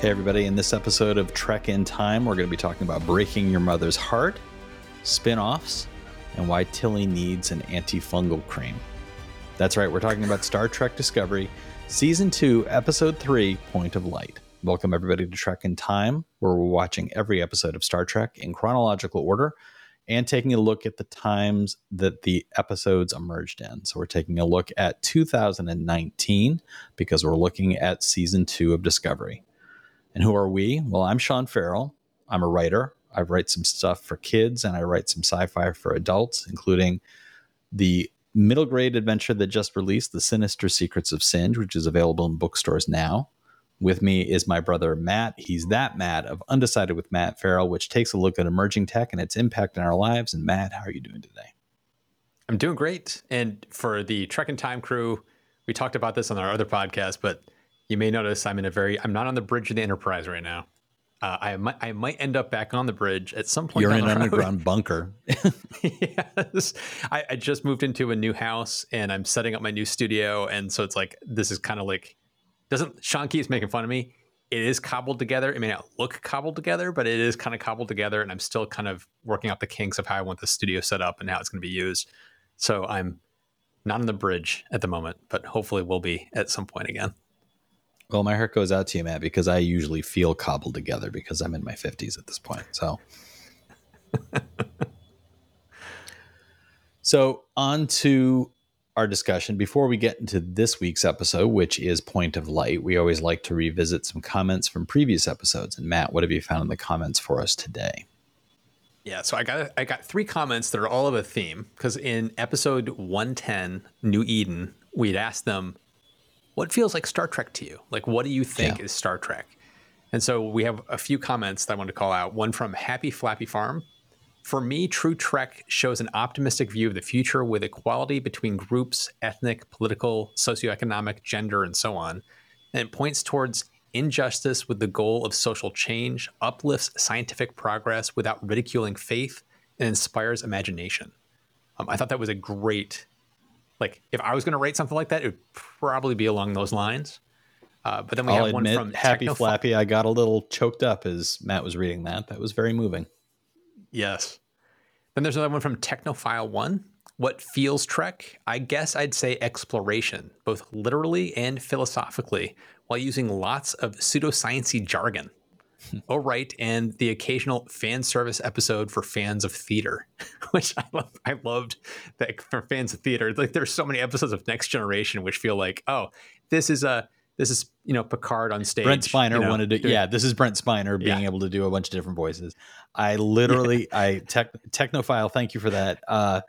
Hey, everybody. In this episode of Trek in Time, we're going to be talking about breaking your mother's heart, spin offs, and why Tilly needs an antifungal cream. That's right, we're talking about Star Trek Discovery, Season 2, Episode 3 Point of Light. Welcome, everybody, to Trek in Time, where we're watching every episode of Star Trek in chronological order and taking a look at the times that the episodes emerged in. So we're taking a look at 2019 because we're looking at Season 2 of Discovery. And who are we? Well, I'm Sean Ferrell. I'm a writer. I write some stuff for kids and I write some sci fi for adults, including the middle grade adventure that just released, The Sinister Secrets of Singe, which is available in bookstores now. With me is my brother Matt. He's that Matt of Undecided with Matt Ferrell, which takes a look at emerging tech and its impact in our lives. And Matt, how are you doing today? I'm doing great. And for the Trek in Time crew, we talked about this on our other podcast, but you may notice I'm in a very I'm not on the bridge of the Enterprise right now. Uh, I might I might end up back on the bridge at some point. You're in an underground bunker. yes, I, I, just moved into a new house and I'm setting up my new studio, and so it's like this is kind of like doesn't Sean keeps making fun of me. It is cobbled together. It may not look cobbled together, but it is kind of cobbled together, and I'm still kind of working out the kinks of how I want the studio set up and how it's going to be used. So I'm not on the bridge at the moment, but hopefully we'll be at some point again. Well, my heart goes out to you, Matt, because I usually feel cobbled together because I'm in my 50s at this point. So, so on to our discussion. Before we get into this week's episode, which is Point of Light, we always like to revisit some comments from previous episodes. And Matt, what have you found in the comments for us today? Yeah, so I got I got three comments that are all of a theme because in episode 110, New Eden, we'd asked them what feels like Star Trek to you? Like, what do you think yeah. is Star Trek? And so we have a few comments that I want to call out. One from Happy Flappy Farm. For me, True Trek shows an optimistic view of the future with equality between groups, ethnic, political, socioeconomic, gender, and so on. And it points towards injustice with the goal of social change, uplifts scientific progress without ridiculing faith, and inspires imagination. Um, I thought that was a great like if I was going to write something like that, it would probably be along those lines. Uh, but then we I'll have admit, one from Happy Flappy. I got a little choked up as Matt was reading that. That was very moving. Yes. Then there's another one from Technophile One. What feels Trek? I guess I'd say exploration, both literally and philosophically, while using lots of pseudosciency jargon. oh right, and the occasional fan service episode for fans of theater, which I love. I loved that for fans of theater. Like there's so many episodes of Next Generation which feel like, oh, this is a this is you know Picard on stage. Brent Spiner you know, wanted to. Doing, yeah, this is Brent Spiner being yeah. able to do a bunch of different voices. I literally, yeah. I tech, technophile. Thank you for that. Uh,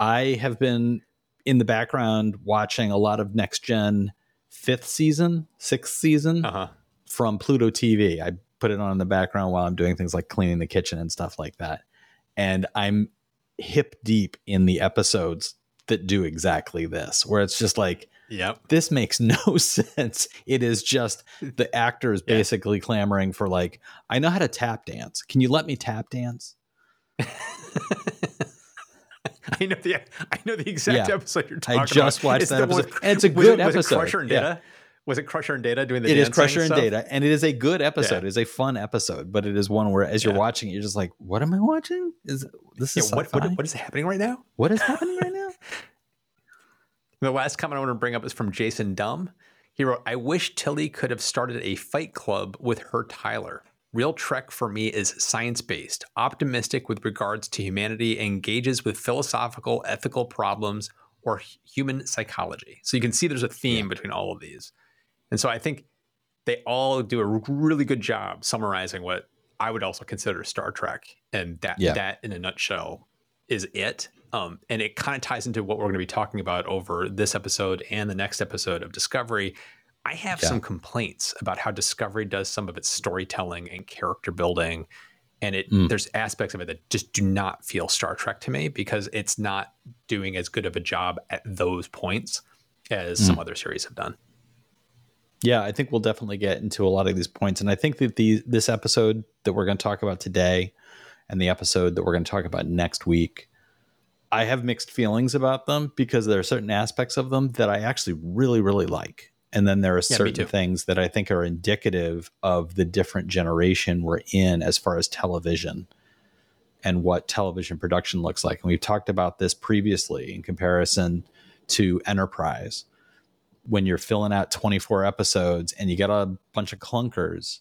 I have been in the background watching a lot of Next Gen fifth season, sixth season uh-huh. from Pluto TV. I put it on in the background while I'm doing things like cleaning the kitchen and stuff like that. And I'm hip deep in the episodes that do exactly this, where it's just like, Yep. This makes no sense. It is just the actors yeah. basically clamoring for like, I know how to tap dance. Can you let me tap dance? I know the I know the exact yeah. episode you're talking about. I just about. watched it's that episode. With, and it's a good was episode. And Data? Was it Crusher and Data doing the? It is Crusher and Data, and it is a good episode. Yeah. It is a fun episode, but it is one where, as you're yeah. watching, you're just like, "What am I watching? Is this is yeah, what, what, what is happening right now? What is happening right now?" the last comment I want to bring up is from Jason Dumb. He wrote, "I wish Tilly could have started a fight club with her Tyler." Real Trek for me is science based, optimistic with regards to humanity, engages with philosophical, ethical problems, or human psychology. So you can see there's a theme yeah. between all of these. And so I think they all do a really good job summarizing what I would also consider Star Trek. And that, yeah. that in a nutshell is it. Um, and it kind of ties into what we're going to be talking about over this episode and the next episode of Discovery. I have yeah. some complaints about how Discovery does some of its storytelling and character building. And it mm. there's aspects of it that just do not feel Star Trek to me because it's not doing as good of a job at those points as mm. some other series have done. Yeah, I think we'll definitely get into a lot of these points, and I think that the this episode that we're going to talk about today, and the episode that we're going to talk about next week, I have mixed feelings about them because there are certain aspects of them that I actually really really like, And then there are Yeah, certain things that I think are indicative of the different generation we're in as far as television and what television production looks like. And we've talked about this previously in comparison to Enterprise. When you're filling out 24 episodes and you get a bunch of clunkers,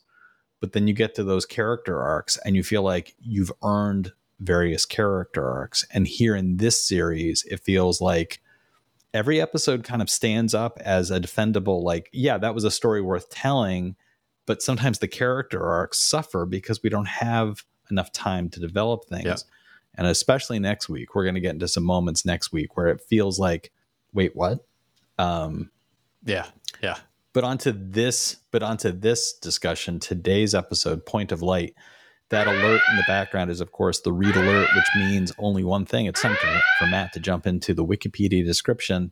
but then you get to those character arcs and you feel like you've earned various character arcs. And here in this series, it feels like every episode kind of stands up as a defendable, like, yeah, that was a story worth telling. But sometimes the character arcs suffer because we don't have enough time to develop things. Yeah. And especially next week, we're going to get into some moments next week where it feels like, wait, what? Um, Yeah. Yeah. but onto this but onto this discussion today's episode point of light that alert in the background is of course the red alert which means only one thing it's time for matt to jump into the wikipedia description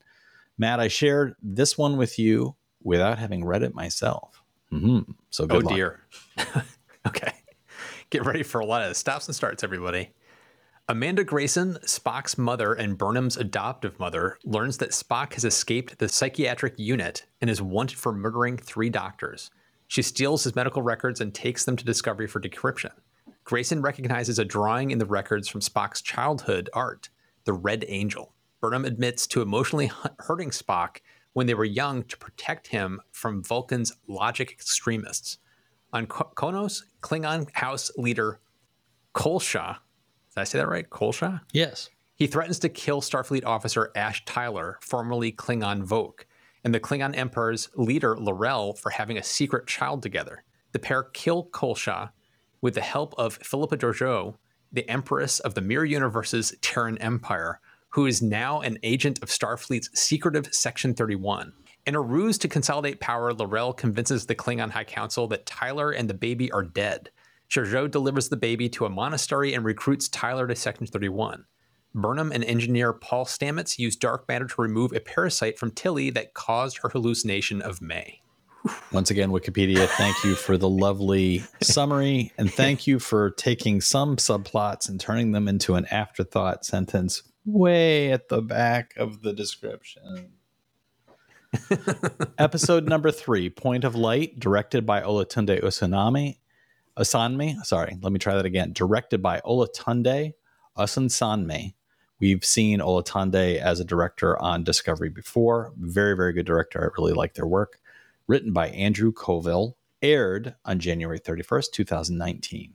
matt i shared this one with you without having read it myself Mm-hmm. so good oh luck. dear. okay. Get ready for a lot of stops and starts, everybody. Amanda Grayson, Spock's mother and Burnham's adoptive mother, learns that Spock has escaped the psychiatric unit and is wanted for murdering three doctors. She steals his medical records and takes them to Discovery for decryption. Grayson recognizes a drawing in the records from Spock's childhood art, the Red Angel. Burnham admits to emotionally hurting Spock when they were young to protect him from Vulcan's logic extremists. On Qo'noS, Klingon House leader Kolsha, did I say that right? Kolsha? yes He threatens to kill Starfleet officer Ash Tyler, formerly Klingon Voq, and the Klingon Emperor's leader L'Rell for having a secret child together. The pair kill Kolsha with the help of Philippa Georgiou, the Empress of the Mirror Universe's Terran Empire, who is now an agent of Starfleet's secretive Section 31. In a ruse to consolidate power, L'Rell convinces the Klingon High Council that Tyler and the baby are dead. Georgiou delivers the baby to a monastery and recruits Tyler to Section 31. Burnham and engineer Paul Stamets use dark matter to remove a parasite from Tilly that caused her hallucination of May. once again wikipedia thank you for the lovely summary and thank you for taking some subplots and turning them into an afterthought sentence way at the back of the description episode number three point of light directed by olatunde usanami Osanmi, sorry, let me try that again. Directed by Olatunde Osunsanmi. We've seen Olatunde as a director on Discovery before. Very, very good director. I really like their work. Written by Andrew Colville. Aired on January 31st, 2019.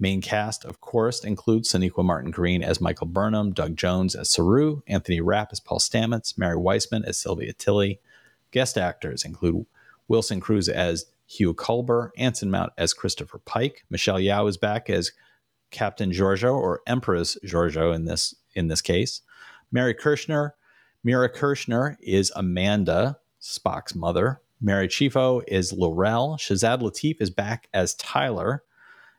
Main cast, of course, includes Sonequa Martin Green as Michael Burnham, Doug Jones as Saru, Anthony Rapp as Paul Stamets, Mary Wiseman as Sylvia Tilly. Guest actors include Wilson Cruz as Hugh Culber, Anson Mount as Christopher Pike, Michelle Yeoh is back as Captain Georgiou or Empress Georgiou in this in this case. Mary Kirshner, Mira Kirshner is Amanda, Spock's mother. Mary Chieffo is L'Rell. Shazad Latif is back as Tyler,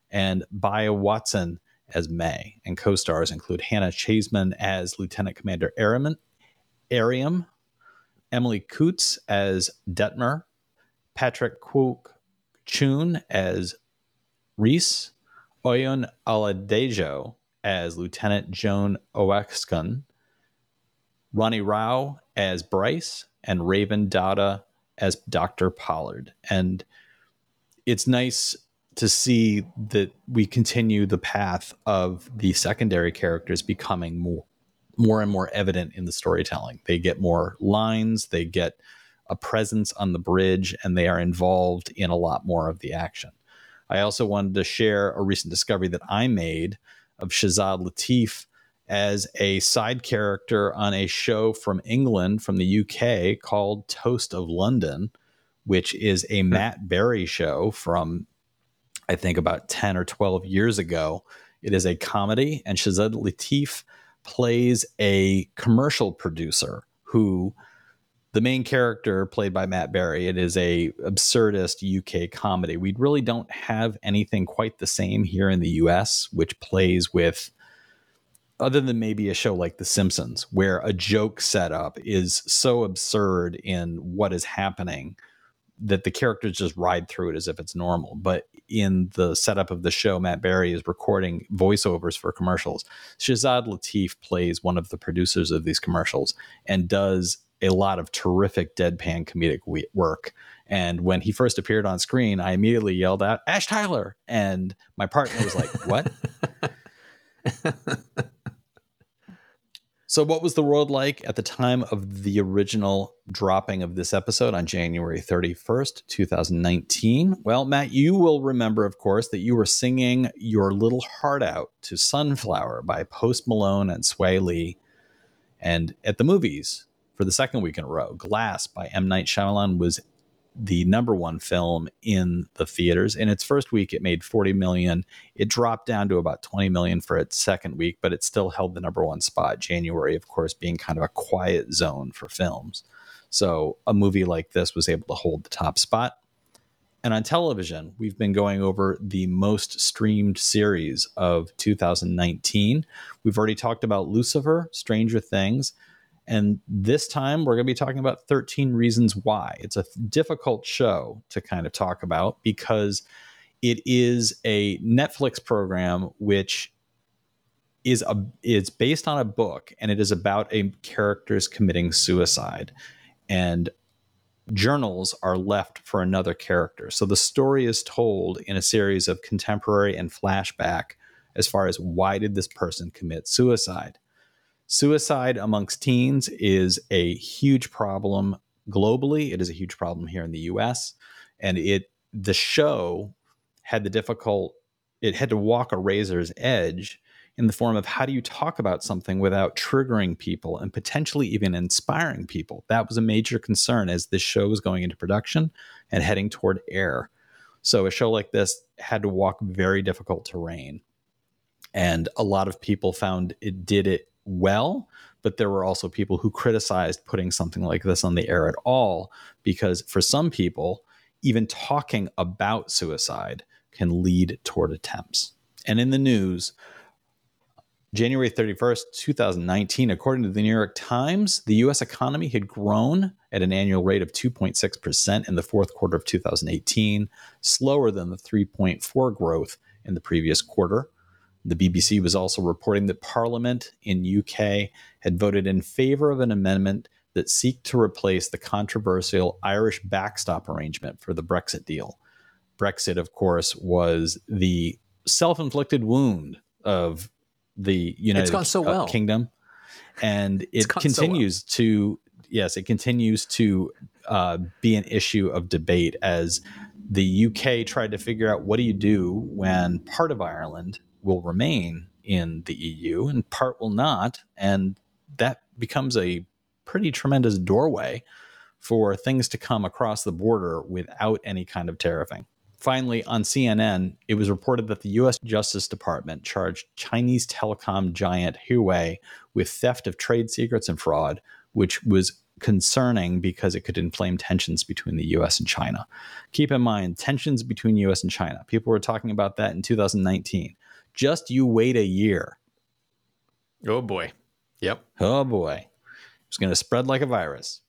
and Bahia Watson as May. And co-stars include Hannah Cheesman as Lieutenant Commander Airiam, Emily Coutts as Detmer, Patrick Kwok Chun as Reese, Oyin Oladejo as Lieutenant Joann Owosekun, Ronnie Rowe as Bryce, and Raven Dauda as Dr. Pollard. And it's nice to see that we continue the path of the secondary characters becoming more more and more evident in the storytelling. They get more lines, they get a presence on the bridge, and they are involved in a lot more of the action. I also wanted to share a recent discovery that I made of Shazad Latif as a side character on a show from England, from the UK, called Toast of London, which is a hmm. Matt Berry show from, I think, about 10 or 12 years ago. It is a comedy, and Shazad Latif plays a commercial producer who the main character played by Matt Berry. It is a absurdist UK comedy. We really don't have anything quite the same here in the US, which plays with other than maybe a show like The Simpsons, where a joke setup is so absurd in what is happening that the characters just ride through it as if it's normal. But in the setup of the show, Matt Berry is recording voiceovers for commercials. Shazad Latif plays one of the producers of these commercials and does a lot of terrific deadpan comedic work. And when he first appeared on screen, I immediately yelled out, Ash Tyler. And my partner was like, What? So, what was the world like at the time of the original dropping of this episode on January 31st, 2019? Well, Matt, you will remember, of course, that you were singing Your Little Heart Out to Sunflower by Post Malone and Swae Lee. And at the movies, for the second week in a row, Glass by M. Night Shyamalan was the number one film in the theaters. In its first week, it made 40 million. It dropped down to about 20 million for its second week, but it still held the number one spot. January, of course, being kind of a quiet zone for films. So a movie like this was able to hold the top spot. And on television, we've been going over the most streamed series of 2019. We've already talked about Lucifer, Stranger Things. And this time we're going to be talking about 13 Reasons Why. It's a difficult show to kind of talk about because it is a Netflix program which is a is based on a book and it is about a character's committing suicide and journals are left for another character. So the story is told in a series of contemporary and flashback as far as why did this person commit suicide? Suicide amongst teens is a huge problem globally. It is a huge problem here in the US. And it the show had the difficult it had to walk a razor's edge in the form of how do you talk about something without triggering people and potentially even inspiring people. That was a major concern as this show was going into production and heading toward air. So a show like this had to walk very difficult terrain. And a lot of people found it did it well, but there were also people who criticized putting something like this on the air at all because for some people, even talking about suicide can lead toward attempts. And in the news, January 31st, 2019, according to the New York Times, the US economy had grown at an annual rate of 2.6% in the fourth quarter of 2018, slower than the 3.4 growth in the previous quarter. The BBC was also reporting that Parliament in UK had voted in favor of an amendment that seeked to replace the controversial Irish backstop arrangement for the Brexit deal. Brexit, of course, was the self-inflicted wound of the United so well. Kingdom, and it continues so well. to yes, it continues to uh, be an issue of debate as the UK tried to figure out what do you do when part of Ireland will remain in the EU and part will not. And that becomes a pretty tremendous doorway for things to come across the border without any kind of tariffing. Finally, on CNN, it was reported that the US Justice Department charged Chinese telecom giant Huawei with theft of trade secrets and fraud, which was concerning because it could inflame tensions between the US and China. Keep in mind, tensions between US and China. People were talking about that in 2019. Just you wait a year. Oh boy. Yep. Oh boy. It's going to spread like a virus.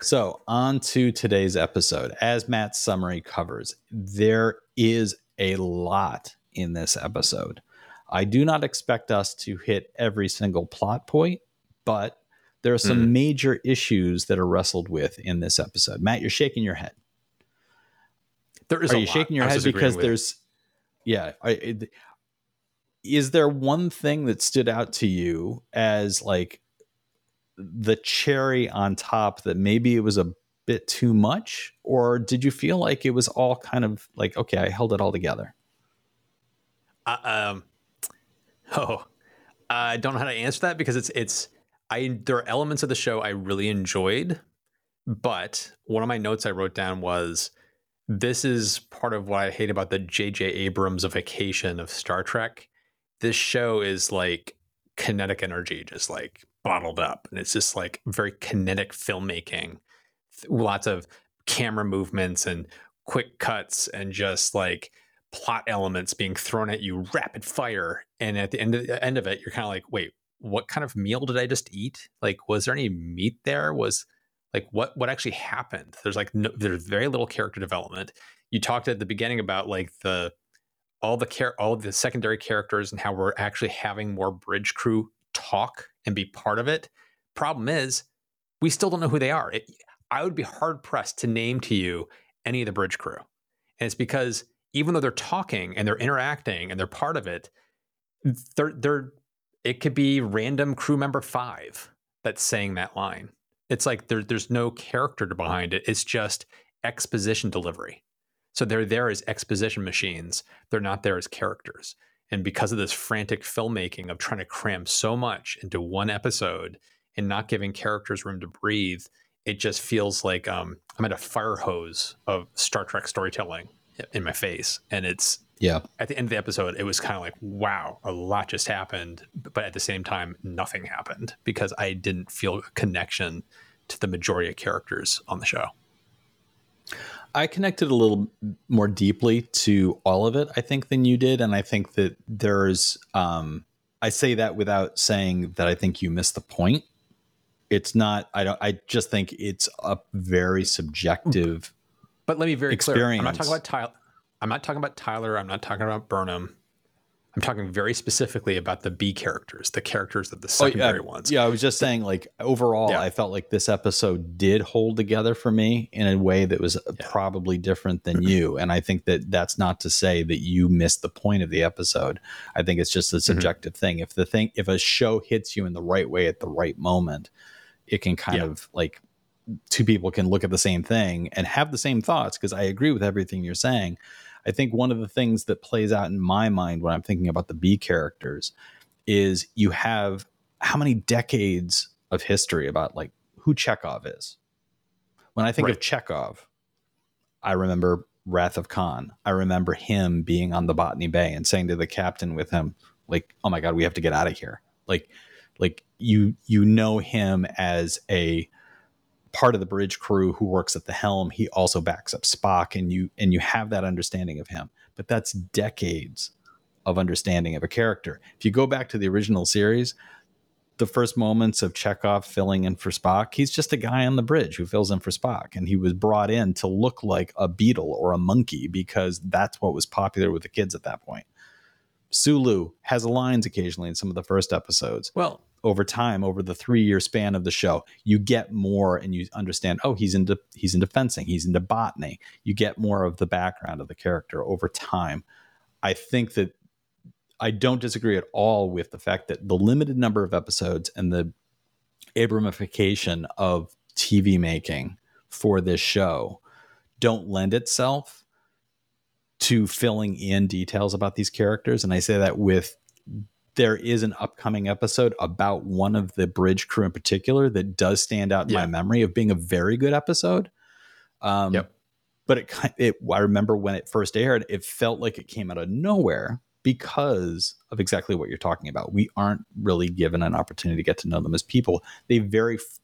So, on to today's episode. As Matt's summary covers, there is a lot in this episode. I do not expect us to hit every single plot point, but there are some mm. major issues that are wrestled with in this episode. Matt, you're shaking your head. There is. Are you lot. shaking your head because there's yeah. I, is there one thing that stood out to you as like the cherry on top that maybe it was a bit too much or did you feel like it was all kind of like okay i held it all together uh, um oh i don't know how to answer that because it's it's i there are elements of the show i really enjoyed but one of my notes i wrote down was this is part of what I hate about the J.J. Abrams-ification of Star Trek. This show is like kinetic energy, just like bottled up. And it's just like very kinetic filmmaking, lots of camera movements and quick cuts and just like plot elements being thrown at you rapid fire. And at the end of the end of it, you're kind of like, wait, what kind of meal did I just eat? Like, was there any meat there? Was like what what actually happened there's like no, there's very little character development you talked at the beginning about like the all the care all the secondary characters and how we're actually having more bridge crew talk and be part of it Problem is, we still don't know who they are. It, I would be hard pressed to name to you any of the bridge crew. And it's because even though they're talking and they're interacting and they're part of it, they're they're it could be random crew member five that's saying that line. It's like there, there's no character behind it. It's just exposition delivery. So they're there as exposition machines. They're not there as characters. And because of this frantic filmmaking of trying to cram so much into one episode and not giving characters room to breathe, it just feels like um, I'm at a fire hose of Star Trek storytelling in my face. And it's yeah. At the end of the episode, it was kind of like, wow, a lot just happened. But at the same time, nothing happened because I didn't feel a connection to the majority of characters on the show. I connected a little more deeply to all of it, I think, than you did. And I think that there's, um, I say that without saying that I think you missed the point. It's not, I don't, I just think it's a very subjective. But let me very experience. clear. I'm not talking about Tyler. I'm not talking about Tyler. I'm not talking about Burnham. I'm talking very specifically about the B characters, the characters of the secondary oh, yeah. ones. Yeah, I was just saying, like overall, yeah. I felt like this episode did hold together for me in a way that was yeah. probably different than you. And I think that that's not to say that you missed the point of the episode. I think it's just a mm-hmm. subjective mm-hmm. thing. If the thing, if a show hits you in the right way at the right moment, it can kind of like two people can look at the same thing and have the same thoughts. Because I agree with everything you're saying I think one of the things that plays out in my mind when I'm thinking about the B characters is you have how many decades of history about like who Chekhov is. When I think right. of Chekhov, I remember Wrath of Khan. I remember him being on the Botany Bay and saying to the captain with him, like, "Oh my God, we have to get out of here." Like, like you you know him as a part of the bridge crew who works at the helm he also backs up spock and you and you have that understanding of him but that's decades of understanding of a character if you go back to the original series the first moments of Chekhov filling in for Spock, he's just a guy on the bridge who fills in for Spock. And he was brought in to look like a beetle or a monkey because that's what was popular with the kids at that point. Sulu has lines occasionally in some of the first episodes. Well, over time over the three year span of the show you get more and you understand oh he's into he's into fencing he's into botany you get more of the background of the character over time i think that i don't disagree at all with the fact that the limited number of episodes and the abramification of tv making for this show don't lend itself to filling in details about these characters and i say that with there is an upcoming episode about one of the bridge crew in particular that does stand out in yeah. my memory of being a very good episode. Um, yep. But it, it, I remember when it first aired, it felt like it came out of nowhere because of exactly what you're talking about. We aren't really given an opportunity to get to know them as people. They very f-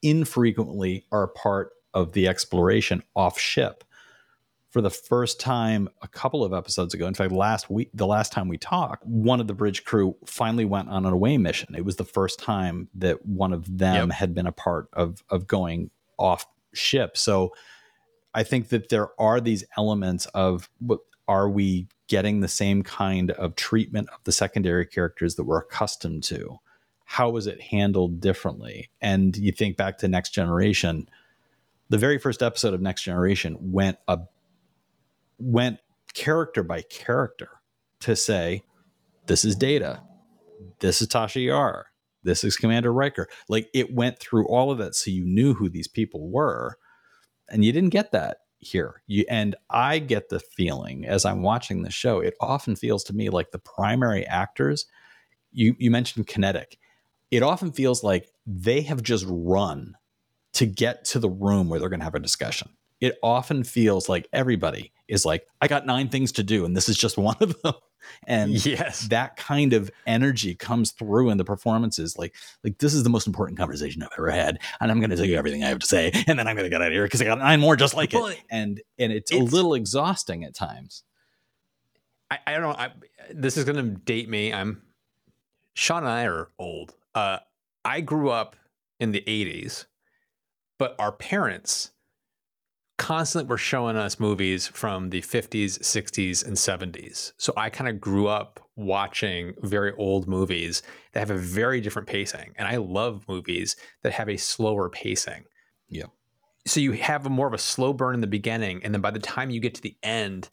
infrequently are part of the exploration off ship for the first time a couple of episodes ago. In fact, last week, the last time we talked, one of the bridge crew finally went on an away mission. It was the first time that one of them yep. had been a part of of going off ship. So I think that there are these elements of what are we getting the same kind of treatment of the secondary characters that we're accustomed to? How was it handled differently? And you think back to Next Generation, the very first episode of Next Generation went a went character by character to say, this is Data, this is Tasha Yar, this is Commander Riker. Like it went through all of that, so you knew who these people were, and you didn't get that here. You and I get the feeling as I'm watching the show, it often feels to me like the primary actors. You you mentioned kinetic. It often feels like they have just run to get to the room where they're going to have a discussion it often feels like everybody is like, I got nine things to do, and this is just one of them. And yes, that kind of energy comes through in the performances. Like, like this is the most important conversation I've ever had, and I'm going to tell you everything I have to say, and then I'm going to get out of here because I got nine more just like it. And and it's, it's, a little exhausting at times. I, I don't know. I, this is going to date me. I'm Sean and I are old. Uh, I grew up in the '80s, but our parents constantly were showing us movies from the 50s, 60s, and 70s. So I kind of grew up watching very old movies that have a very different pacing. And I love movies that have a slower pacing. Yeah. So you have a more of a slow burn in the beginning. And then by the time you get to the end,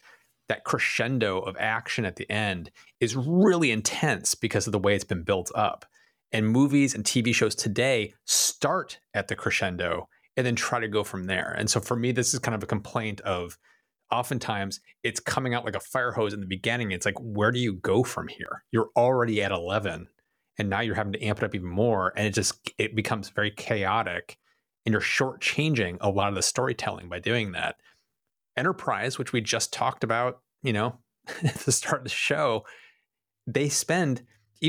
that crescendo of action at the end is really intense because of the way it's been built up. And movies and TV shows today start at the crescendo and then try to go from there. And so for me, this is kind of a complaint of oftentimes it's coming out like a fire hose in the beginning. It's like, where do you go from here? You're already at 11 and now you're having to amp it up even more. And it just, it becomes very chaotic and you're shortchanging a lot of the storytelling by doing that. Enterprise, which we just talked about, you know, at the start of the show, they spend,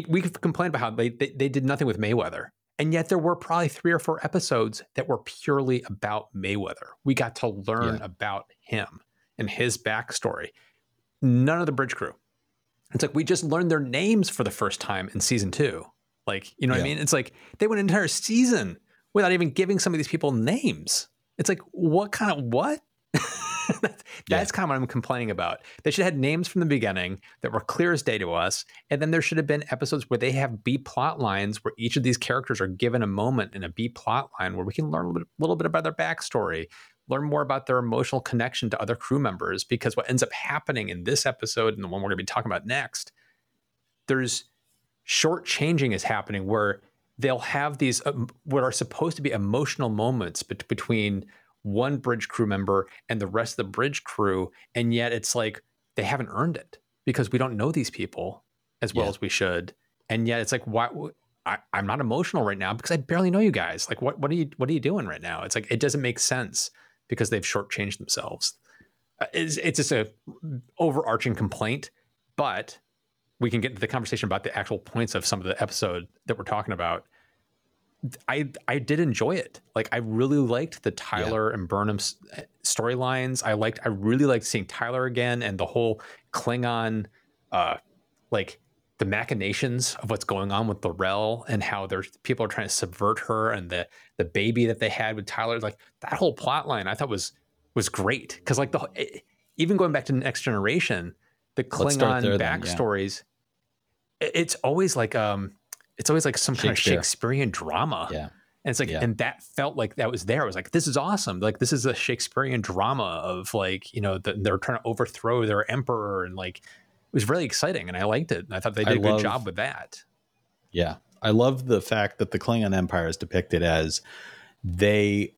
we could complain about how they, they, they did nothing with Mayweather. And yet there were probably three or four episodes that were purely about Mayweather. We got to learn yeah. about him and his backstory. None of the bridge crew. It's like we just learned their names for the first time in season two. Like, you know yeah. what I mean? It's like they went an entire season without even giving some of these people names. It's like, what kind of what? that's yeah. kind of what I'm complaining about. They should have had names from the beginning that were clear as day to us. And then there should have been episodes where they have B plot lines where each of these characters are given a moment in a B plot line where we can learn a little bit, little bit about their backstory, learn more about their emotional connection to other crew members. Because what ends up happening in this episode and the one we're going to be talking about next, there's short changing is happening where they'll have these um, what are supposed to be emotional moments between one bridge crew member and the rest of the bridge crew and yet it's like they haven't earned it because we don't know these people as well yeah. as we should and yet it's like why I, am not emotional right now because I barely know you guys. Like, what what are you what are you doing right now? It's like it doesn't make sense because they've shortchanged themselves. Uh, it's, it's just a overarching complaint, but we can get into the conversation about the actual points of some of the episode that we're talking about. I I did enjoy it. Like I really liked the Tyler yeah. and Burnham eh, storylines. I liked I really liked seeing Tyler again and the whole Klingon uh like the machinations of what's going on with L'Rell and how there's people are trying to subvert her and the the baby that they had with Tyler like that whole plot line I thought was was great cuz like the it, eh, even going back to the next generation the Klingon backstories yeah. it, it's always like um it's always like some kind of Shakespearean drama. Yeah. And it's like, yeah. and that felt like that was there. I was like, this is awesome. Like, this is a Shakespearean drama of like, you know, the, they're trying to overthrow their emperor. And like, it was really exciting. And I liked it. And I thought they did I a love, good job with that. Yeah. I love the fact that the Klingon Empire is depicted as they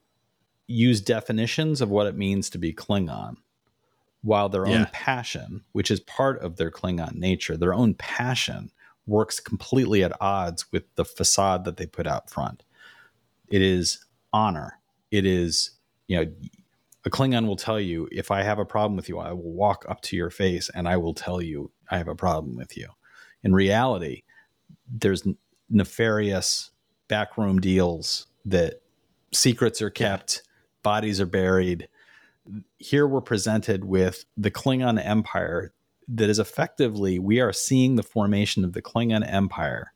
use definitions of what it means to be Klingon, while their yeah. own passion, which is part of their Klingon nature, their own passion works completely at odds with the facade that they put out front. It is honor. It is, you know, a Klingon will tell you, if I have a problem with you, I will walk up to your face and I will tell you I have a problem with you. In reality, there's nefarious backroom deals that secrets are kept, bodies are buried. Here we're presented with the Klingon Empire that is effectively we are seeing the formation of the Klingon Empire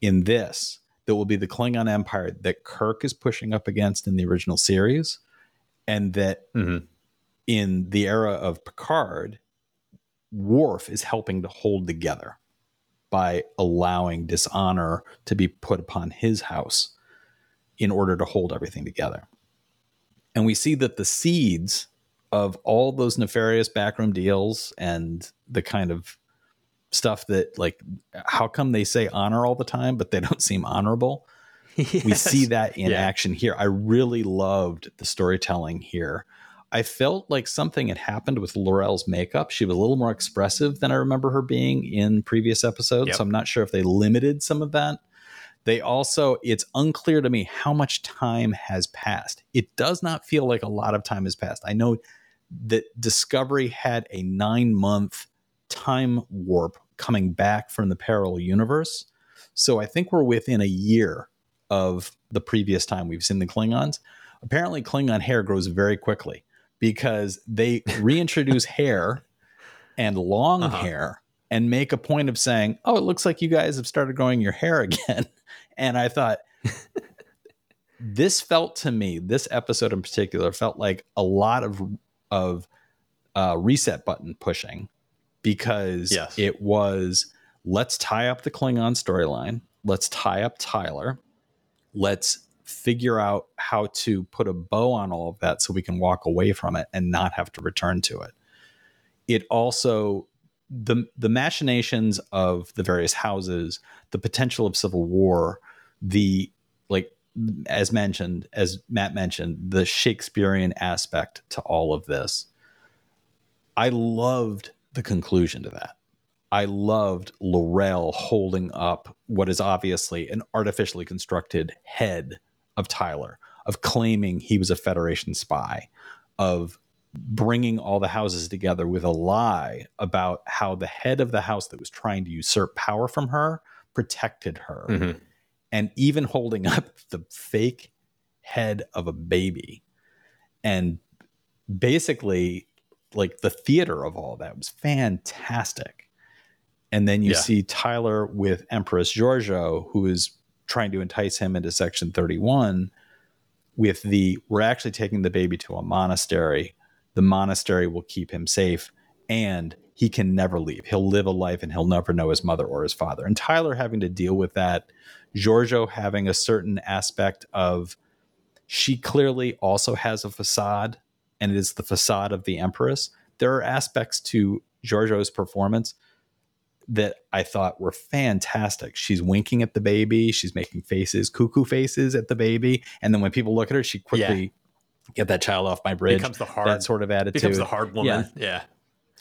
in this that will be the Klingon Empire that Kirk is pushing up against in the original series, and that mm-hmm. in the era of Picard, Worf is helping to hold together by allowing dishonor to be put upon his house in order to hold everything together. And we see that the seeds of all those nefarious backroom deals and the kind of stuff that like how come they say honor all the time but they don't seem honorable? Yes. we see that in yeah. action here. I really loved the storytelling here. I felt like something had happened with L'Rell's makeup. She was a little more expressive than i remember her being in previous episodes yep. so i'm not sure if they limited some of that. They also it's unclear to me how much time has passed. It does not feel like a lot of time has passed. I know that Discovery had a nine month time warp coming back from the parallel universe. So I think we're within a year of the previous time we've seen the Klingons. Apparently, Klingon hair grows very quickly because they reintroduce hair and long uh-huh. hair and make a point of saying, Oh, it looks like you guys have started growing your hair again. and I thought, this felt to me, this episode in particular, felt like a lot of of uh, reset button pushing because Yes. it was let's tie up the Klingon storyline, let's tie up Tyler, let's figure out how to put a bow on all of that so we can walk away from it and not have to return to it. It also the the machinations of the various houses, the potential of civil war, the like as mentioned, as Matt mentioned, the Shakespearean aspect to all of this. I loved the conclusion to that. I loved L'Rell holding up what is obviously an artificially constructed head of Tyler, of claiming he was a Federation spy, of bringing all the houses together with a lie about how the head of the house that was trying to usurp power from her protected her Mhm. And even holding up the fake head of a baby. And basically like the theater of all that was fantastic. And then you Yeah. see tyler with empress Georgiou who is trying to entice him into section 31 with the we're actually taking the baby to a monastery. The monastery will keep him safe and he can never leave. He'll live a life and he'll never know his mother or his father. And tyler having to deal with that Georgiou having a certain aspect of she clearly also has a facade and it is the facade of the empress there are aspects to Georgiou's performance that I thought were fantastic. She's winking at the baby, she's making faces, cuckoo faces at the baby, and then when people look at her, she quickly get that child off my bridge. Becomes the hard that sort of attitude. becomes the hard woman. Yeah.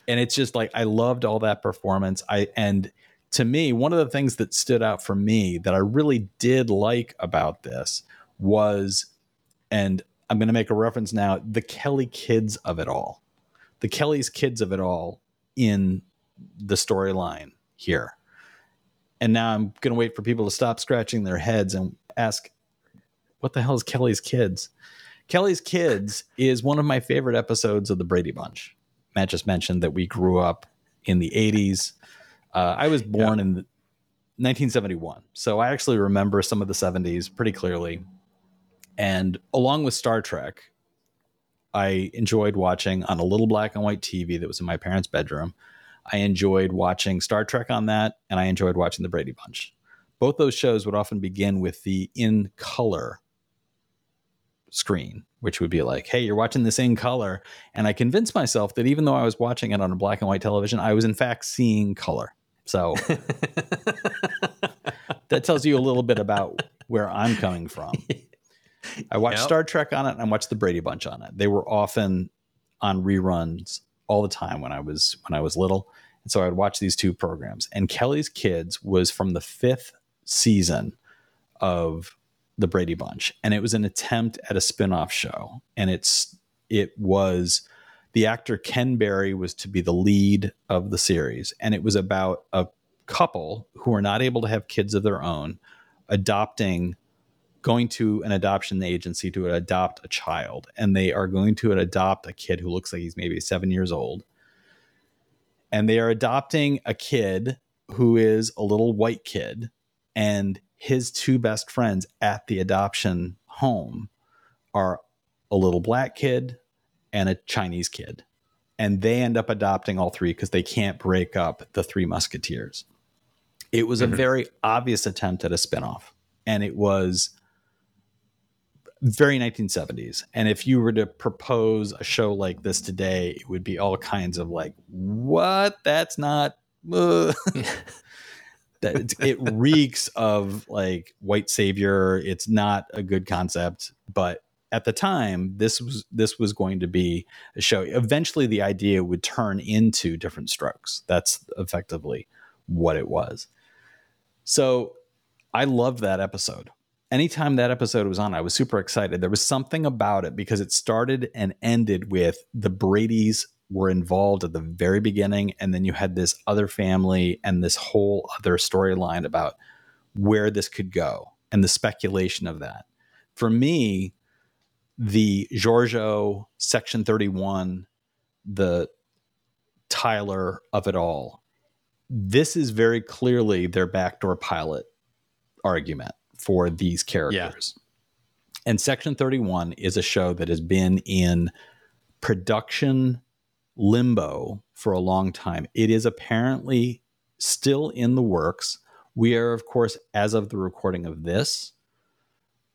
and it's just like I loved all that performance. I and to me, one of the things that stood out for me that I really did like about this was, and I'm going to make a reference now, the Kelly kids of it all, the Kelly's kids of it all in the storyline here. And now I'm going to wait for people to stop scratching their heads and ask, what the hell is Kelly's kids? Kelly's kids is one of my favorite episodes of the Brady Bunch. Matt just mentioned that we grew up in the 80s. Uh, I was born in 1971. So I actually remember some of the 70s pretty clearly. And along with Star Trek, I enjoyed watching on a little black and white TV that was in my parents' bedroom. I enjoyed watching Star Trek on that, and I enjoyed watching The Brady Bunch. Both those shows would often begin with the in color screen, which would be like, hey, you're watching this in color. And I convinced myself that even though I was watching it on a black and white television, I was in fact seeing color. So that tells you a little bit about where I'm coming from. I watched Yep. Star Trek on it and I watched the Brady Bunch on it. They were often on reruns all the time when I was when I was little. And so I'd watch these two programs. And Kelly's Kids was from the fifth season of the Brady Bunch. And it was an attempt at a spin-off show. And it's it was the actor Ken Berry was to be the lead of the series. And it was about a couple who are not able to have kids of their own adopting going to an adoption agency to adopt a child and they are going to adopt a kid who looks like he's maybe seven years old and they are adopting a kid who is a little white kid and his two best friends at the adoption home are a little black kid and a chinese kid and they end up adopting all three because they can't break up the three musketeers it was a very obvious attempt at a spinoff and it was very 1970s. And if you were to propose a show like this today, it would be all kinds of like, what? That's not. uh." that it's- it reeks of like white savior. It's not a good concept, but at the time, this was this was going to be a show. Eventually, the idea would turn into Diff'rent Strokes. That's effectively what it was. So I loved that episode anytime that episode was on, I was super excited. There was something about it because it started and ended with the Brady's were involved at the very beginning, and then you had this other family and this whole other storyline about where this could go and the speculation of that. For me, the Georgiou Section 31, the Tyler of it all, this is very clearly their backdoor pilot argument for these characters. And Section 31 is a show that has been in production limbo for a long time. It is apparently still in the works. We are, of course, as of the recording of this,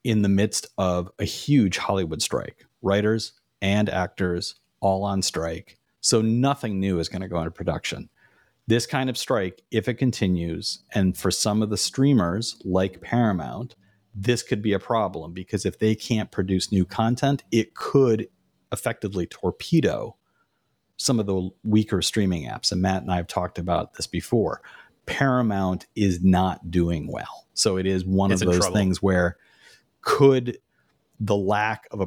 in the midst of a huge Hollywood strike. Writers and actors all on strike. So nothing new is going to go into production. This kind of strike, if it continues, and for some of the streamers like Paramount, this could be a problem because if they can't produce new content, it could effectively torpedo some of the weaker streaming apps. And Matt and I have talked about this before. Paramount is not doing well. So it is one it's of those trouble. things where could the lack of a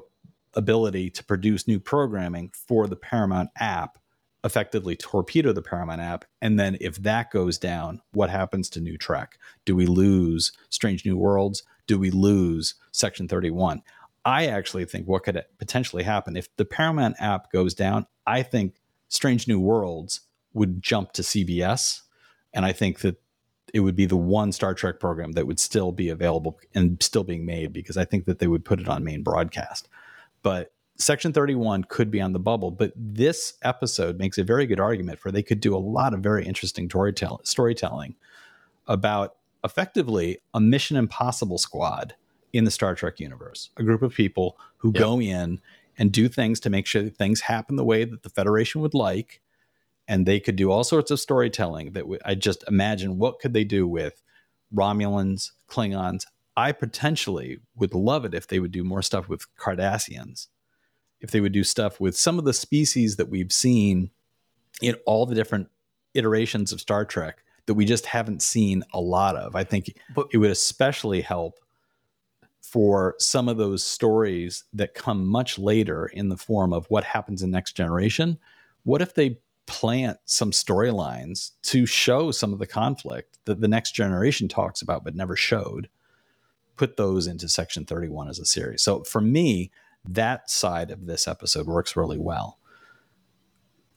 ability to produce new programming for the Paramount app effectively torpedo the Paramount app? And then if that goes down, what happens to New Trek? Do we lose Strange New Worlds? Do we lose Section 31? I actually think what could potentially happen if the Paramount app goes down, I think Strange New Worlds would jump to CBS. And I think that it would be the one Star Trek program that would still be available and still being made because I think that they would put it on main broadcast. But Section 31 could be on the bubble, but this episode makes a very good argument for they could do a lot of very interesting storytelling about effectively a Mission Impossible squad in the Star Trek universe, a group of people who yep. go in and do things to make sure that things happen the way that the Federation would like. And they could do all sorts of storytelling that w- I just imagine what could they do with Romulans, Klingons. I potentially would love it if they would do more stuff with Cardassians, if they would do stuff with some of the species that we've seen in all the different iterations of Star Trek that we just haven't seen a lot of. I think but, it would especially help for some of those stories that come much later in the form of what happens in next generation what if they plant some storylines to show some of the conflict that the next generation talks about but never showed put those into section 31 as a series so for me that side of this episode works really well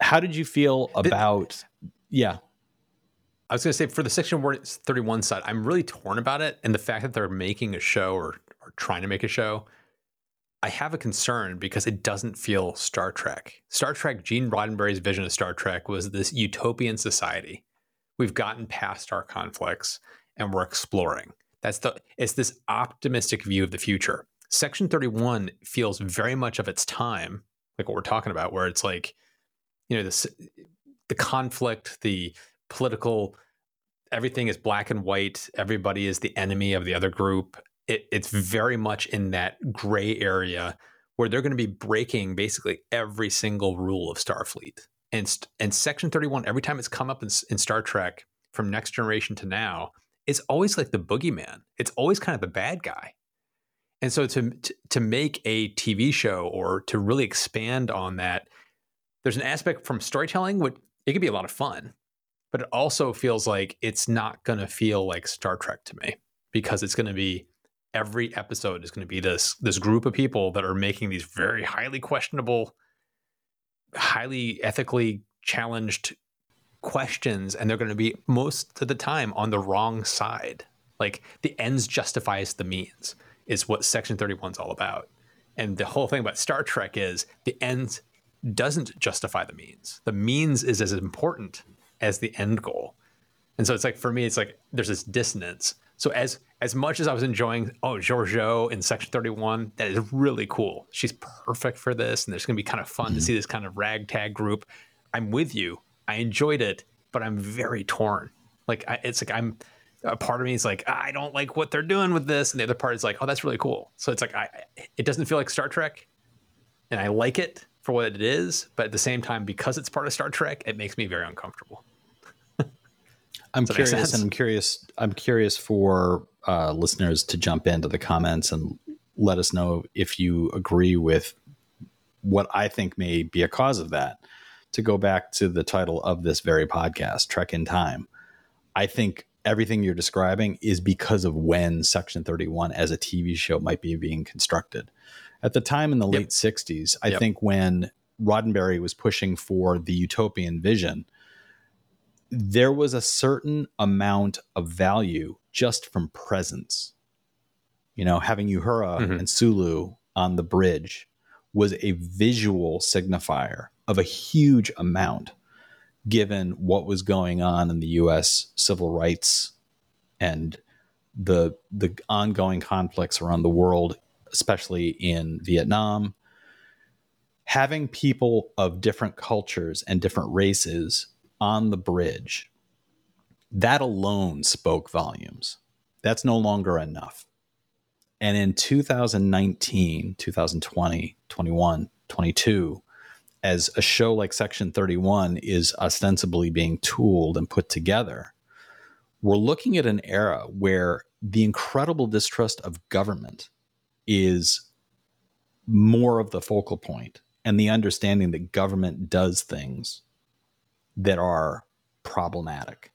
how did you feel about yeah I was going to say for the section 31 side, I'm really torn about it. And the fact that they're making a show or or trying to make a show, I have a concern because it doesn't feel Star Trek. Star Trek, Gene Roddenberry's vision of Star Trek was this utopian society. We've gotten past our conflicts and we're exploring. That's the it's this optimistic view of the future. Section 31 feels very much of its time, like what we're talking about, where it's like, you know, this the conflict, the political everything is black and white, everybody is the enemy of the other group it, it's very much in that gray area where they're going to be breaking basically every single rule of Starfleet. And and Section 31, every time it's come up in, in Star Trek from Next Generation to now, it's always like the boogeyman. It's always kind of the bad guy. And so to, to to make a TV show or to really expand on that, there's an aspect from storytelling which it could be a lot of fun, but it also feels like it's not going to feel like Star Trek to me because it's going to be every episode is going to be this this group of people that are making these very highly questionable highly ethically challenged questions and they're going to be most of the time on the wrong side. Like the ends justifies the means is what section 31 is all about. And the whole thing about star trek is the ends doesn't justify the means. The means is as important as the end goal. And so it's like for me it's like there's this dissonance. So as as much as I was enjoying oh Georgiou in Section 31, that is really cool. She's perfect for this, and it's going to be kind of fun mm-hmm. to see this kind of ragtag group. I'm with you. I enjoyed it, but I'm very torn. Like I, it's like I'm a part of me is like I don't like what they're doing with this, and the other part is like oh that's really cool. So it's like I it doesn't feel like Star Trek, and I like it for what it is, but at the same time because it's part of Star Trek, it makes me very uncomfortable. I'm curious, and I'm curious. I'm curious for uh, listeners to jump into the comments and let us know if you agree with what I think may be a cause of that. To go back to the title of this very podcast, Trek in Time, I think everything you're describing is because of when Section 31 as a TV show might be being constructed. At the time in the yep. late 60s, I yep. think when Roddenberry was pushing for the utopian vision, there was a certain amount of value just from presence. You know, having Uhura mm-hmm. and Sulu on the bridge was a visual signifier of a huge amount given what was going on in the US civil rights and the the ongoing conflicts around the world especially in Vietnam having people of different cultures and different races on the bridge that alone spoke volumes. That's no longer enough. And in 2019 2020 21 22 as a show like Section 31 is ostensibly being tooled and put together, we're looking at an era where the incredible distrust of government is more of the focal point and the understanding that government does things that are problematic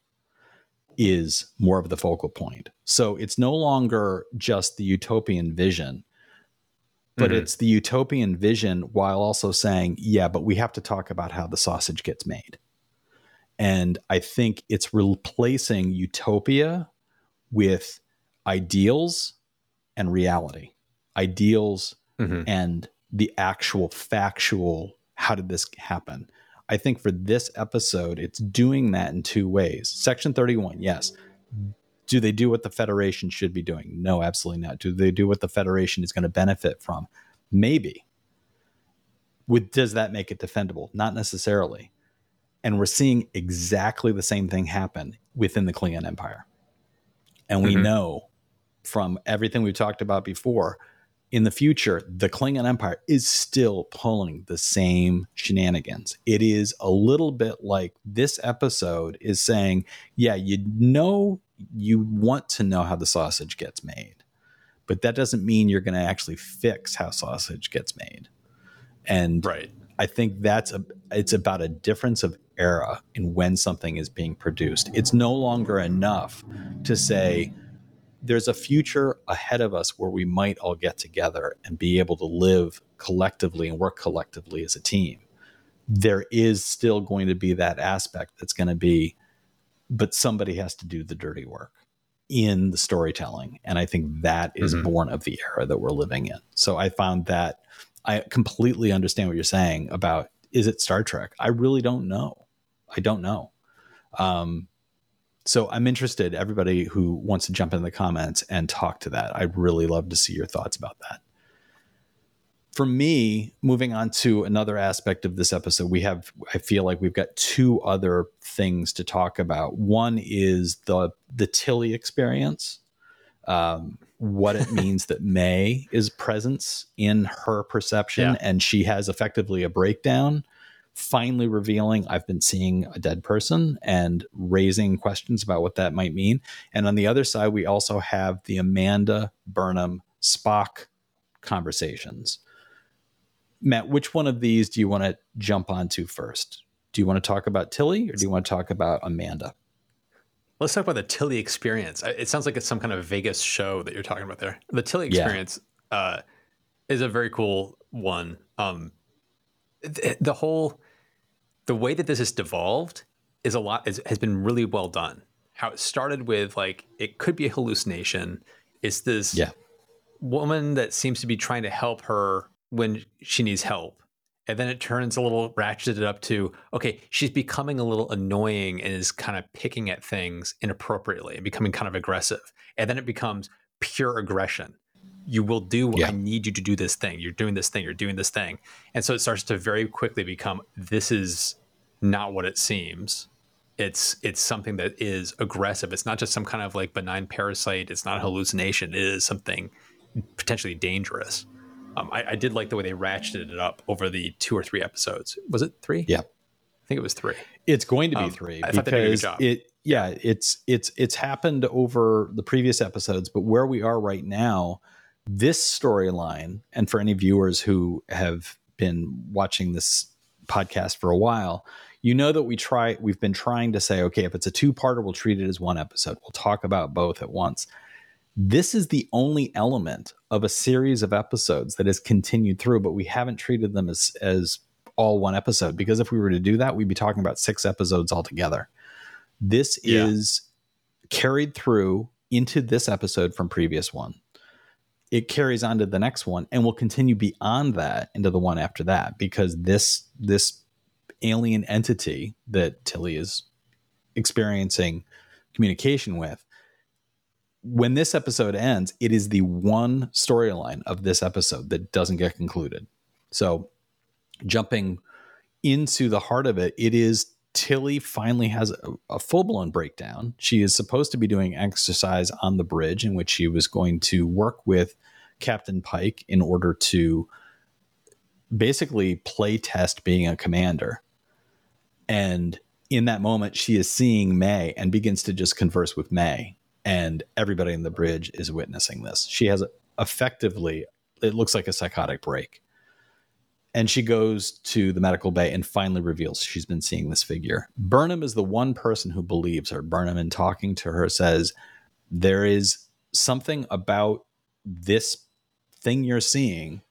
is more of the focal point. So it's no longer just the utopian vision but mm-hmm. it's the utopian vision while also saying, yeah, but we have to talk about how the sausage gets made. And I think it's replacing utopia with ideals and reality, ideals mm-hmm. and the actual factual how did this happen? I think for this episode, it's doing that in two ways. Section 31, yes, do they do what the Federation should be doing? No, absolutely not. Do they do what the Federation is going to benefit from? Maybe. With, does that make it defendable? Not necessarily. And we're seeing exactly the same thing happen within the Klingon Empire. And we mm-hmm. know from everything we've talked about before, in the future, the Klingon Empire is still pulling the same shenanigans. It is a little bit like this episode is saying, yeah, you know you want to know how the sausage gets made, but that doesn't mean you're going to actually fix how sausage gets made. And right. I think that's a it's about a difference of era in when something is being produced. It's no longer enough to say there's a future ahead of us where we might all get together and be able to live collectively and work collectively as a team. There is still going to be that aspect that's going to be but somebody has to do the dirty work in the storytelling. And I think that is mm-hmm. born of the era that we're living in. So I found that I completely understand what you're saying about is it Star Trek? I really don't know. I don't know. Um, so I'm interested, everybody who wants to jump in the comments and talk to that. I'd really love to see your thoughts about that for me, moving on to another aspect of this episode, we have, I feel like we've got two other things to talk about. One is the, the Tilly experience, um, what it means that May is presence in her perception yeah. and she has effectively a breakdown, finally revealing I've been seeing a dead person and raising questions about what that might mean. And on the other side, we also have the Amanda Burnham Spock conversations Matt, which one of these do you want to jump onto first? Do you want to talk about Tilly or do you want to talk about Amanda? Let's talk about the Tilly experience. It sounds like it's some kind of Vegas show that you're talking about there. The Tilly experience yeah. uh, is a very cool one. Um, the, the, whole, the way that this has devolved is a lot, is, has been really well done. How it started with like, it could be a hallucination. It's this yeah. woman that seems to be trying to help her when she needs help. And then it turns a little ratcheted up to, okay, she's becoming a little annoying and is kind of picking at things inappropriately and becoming kind of aggressive. And then it becomes pure aggression. You will do, yeah. I need you to do this thing. You're doing this thing. You're doing this thing. And so it starts to very quickly become, this is not what it seems. It's it's something that is aggressive. It's not just some kind of like benign parasite. It's not a hallucination. It is something potentially dangerous. Um, I, I, did like the way they ratcheted it up over the two or three episodes. Was it three? Yeah, I think it was three. It's going to be um, three I because it. Yeah, it's it's it's happened over the previous episodes, but where we are right now, this storyline, and for any viewers who have been watching this podcast for a while, you know that we try we've been trying to say, okay, if it's a two-parter, we'll treat it as one episode. We'll talk about both at once. This is the only element of a series of episodes that has continued through, but we haven't treated them as as all one episode because if we were to do that, we'd be talking about six episodes altogether. This yeah. is carried through into this episode from previous one. It carries on to the next one and will continue beyond that into the one after that because this this alien entity that Tilly is experiencing communication with when this episode ends it is the one storyline of this episode that doesn't get concluded. So jumping into the heart of it it is Tilly finally has a, a full blown breakdown. She is supposed to be doing exercise on the bridge in which she was going to work with Captain Pike in order to basically play test being a commander. And in that moment, she is seeing May and begins to just converse with May. And everybody in the bridge is witnessing this. She has effectively, it looks like a psychotic break and she goes to the medical bay and finally reveals she's been seeing this figure. Burnham is the one person who believes her. Burnham, in talking to her, says, There is something about this thing you're seeing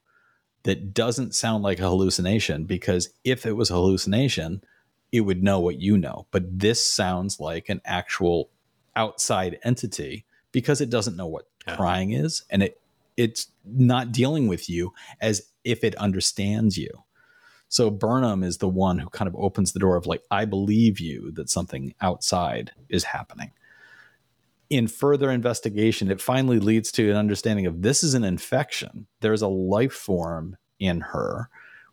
that doesn't sound like a hallucination because if it was a hallucination, it would know what you know. But this sounds like an actual outside entity because it doesn't know what yeah. crying is and it it's not dealing with you as if it understands you. So Burnham is the one who kind of opens the door of like, I believe you that something outside is happening. In further investigation, it finally leads to an understanding of this is an infection. There's a life form in her,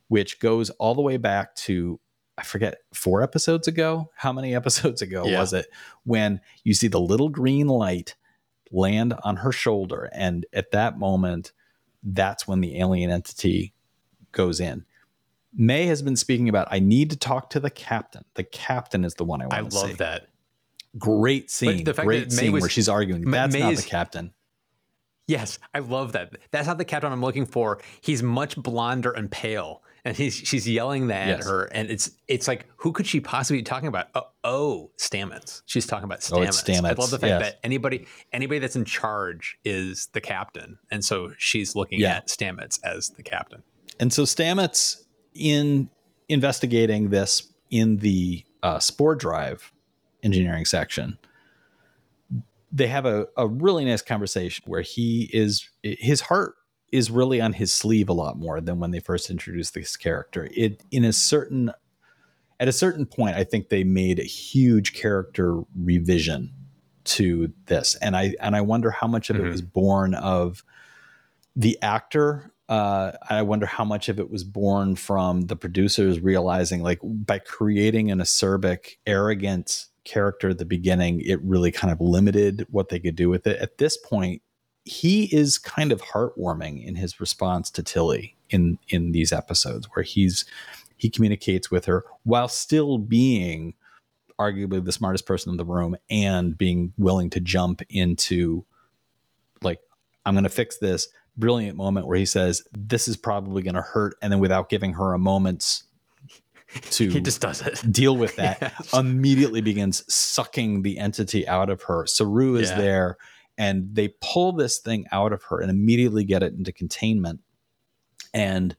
which goes all the way back to, I forget, four episodes ago. How many episodes ago yeah. was it? When you see the little green light land on her shoulder. And at that moment, that's when the alien entity goes in. May has been speaking about I need to talk to the captain. The captain is the one I want I to love that. Great scene. Great scene was, where she's arguing. That's May not is, the captain. Yes, I love that. That's not the captain I'm looking for. He's much blonder and pale, and he's she's yelling that yes. at her, and it's it's like who could she possibly be talking about? Oh, oh Stamets. She's talking about Stamets. Oh, Stamets. I love the fact yes. that anybody anybody that's in charge is the captain, and so she's looking yeah. at Stamets as the captain. And so Stamets, in investigating this in the uh, Spore Drive engineering section, they have a, a really nice conversation where he is his heart is really on his sleeve a lot more than when they first introduced this character. It in a certain at a certain point, I think they made a huge character revision to this, and I and I wonder how much of mm-hmm. it was born of the actor. Uh, I wonder how much of it was born from the producers realizing, like, by creating an acerbic, arrogant character at the beginning, it really kind of limited what they could do with it. At this point, he is kind of heartwarming in his response to Tilly in in these episodes where he's he communicates with her while still being arguably the smartest person in the room and being willing to jump into like I'm going to fix this brilliant moment where he says this is probably going to hurt and then without giving her a moment's to he just does it. deal with that immediately begins sucking the entity out of her saru is yeah. there and they pull this thing out of her and immediately get it into containment. And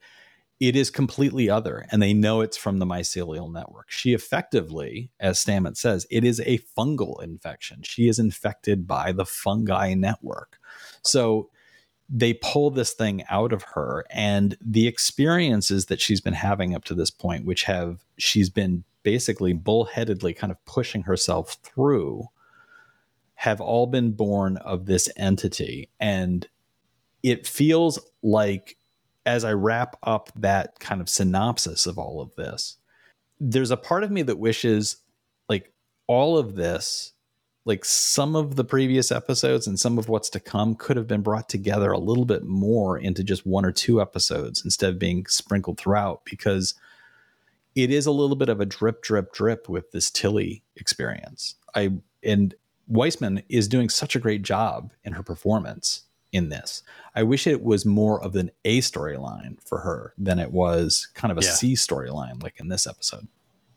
it is completely other and they know it's from the mycelial network. She effectively as stamets says it is a fungal infection. She is infected by the fungi network. So they pull this thing out of her and the experiences that she's been having up to this point which have she's been basically bullheadedly kind of pushing herself through have all been born of this entity. And it feels like as i wrap up that kind of synopsis of all of this there's a part of me that wishes like all of this like some of the previous episodes and some of what's to come could have been brought together a little bit more into just one or two episodes instead of being sprinkled throughout because it is a little bit of a drip drip drip with this tilly experience. I and Wiseman is doing such a great job in her performance in this i wish it was more of an a storyline for her than it was kind of a yeah. C storyline like in this episode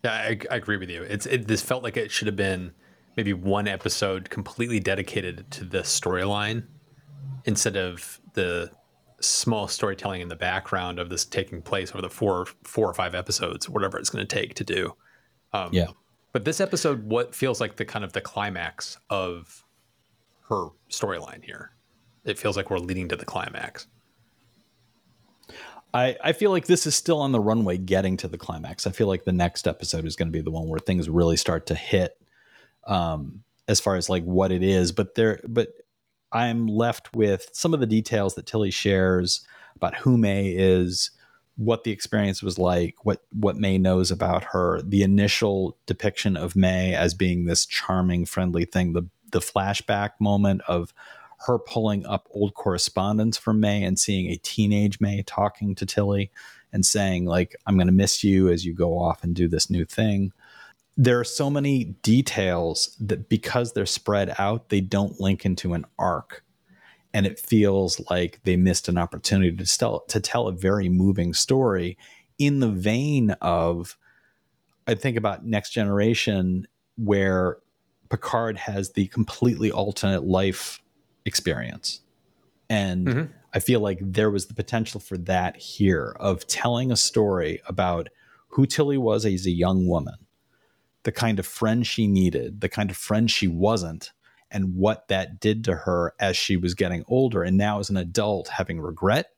yeah I, I agree with you it's it, this felt like it should have been maybe one episode completely dedicated to the storyline instead of the small storytelling in the background of this taking place over the four four or five episodes, whatever it's going to take to do. Um, yeah. But this episode, what feels like the kind of the climax of her storyline here, it feels like we're leading to the climax. I, I feel like this is still on the runway getting to the climax. I feel like the next episode is going to be the one where things really start to hit um, as far as like what it is. But there, but I'm left with some of the details that Tilly shares about who May is, what the experience was like, what what May knows about her, the initial depiction of May as being this charming, friendly thing, the the flashback moment of her pulling up old correspondence from May and seeing a teenage May talking to Tilly and saying like I'm going to miss you as you go off and do this new thing. There are so many details that because they're spread out, they don't link into an arc. And it feels like they missed an opportunity to tell to tell a very moving story in the vein of I think about Next Generation where Picard has the completely alternate life experience. And mm-hmm. I feel like there was the potential for that here of telling a story about who Tilly was as a young woman, the kind of friend she needed, the kind of friend she wasn't, and what that did to her as she was getting older. And now, as an adult, having regret.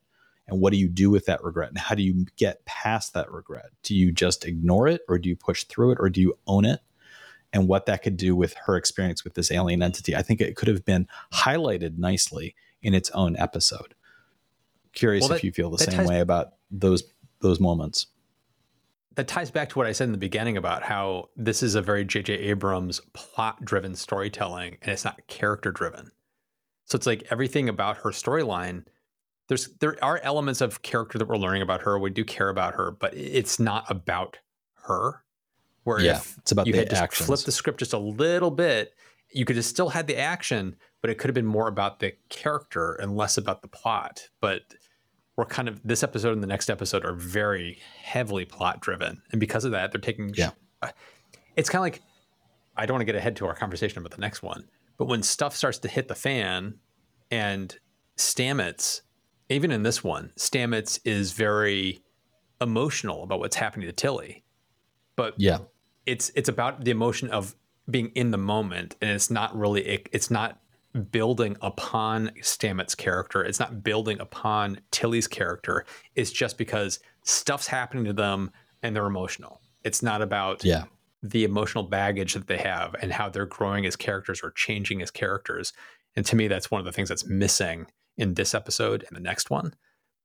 And what do you do with that regret? And how do you get past that regret? Do you just ignore it or do you push through it or do you own it? and what that could do with her experience with this alien entity. I think it could have been highlighted nicely in its own episode. Curious well, that, if you feel the same ties, way about those those moments. That ties back to what I said in the beginning about how this is a very J.J. Abrams plot driven storytelling and it's not character driven. So it's like everything about her storyline. There's there are elements of character that we're learning about her. We do care about her, but it's not about her where yeah, if it's about you had just flipped the script just a little bit, you could have still had the action, but it could have been more about the character and less about the plot. But we're kind of this episode and the next episode are very heavily plot driven, and because of that, they're taking. Yeah, uh, it's kind of like I don't want to get ahead to our conversation about the next one, but when stuff starts to hit the fan, and Stamets, even in this one, Stamets is very emotional about what's happening to Tilly. But yeah, it's it's about the emotion of being in the moment, and it's not really it, it's not building upon Stamets' character. It's not building upon Tilly's character. It's just because stuff's happening to them and they're emotional. It's not about yeah the emotional baggage that they have and how they're growing as characters or changing as characters. And to me, that's one of the things that's missing in this episode and the next one.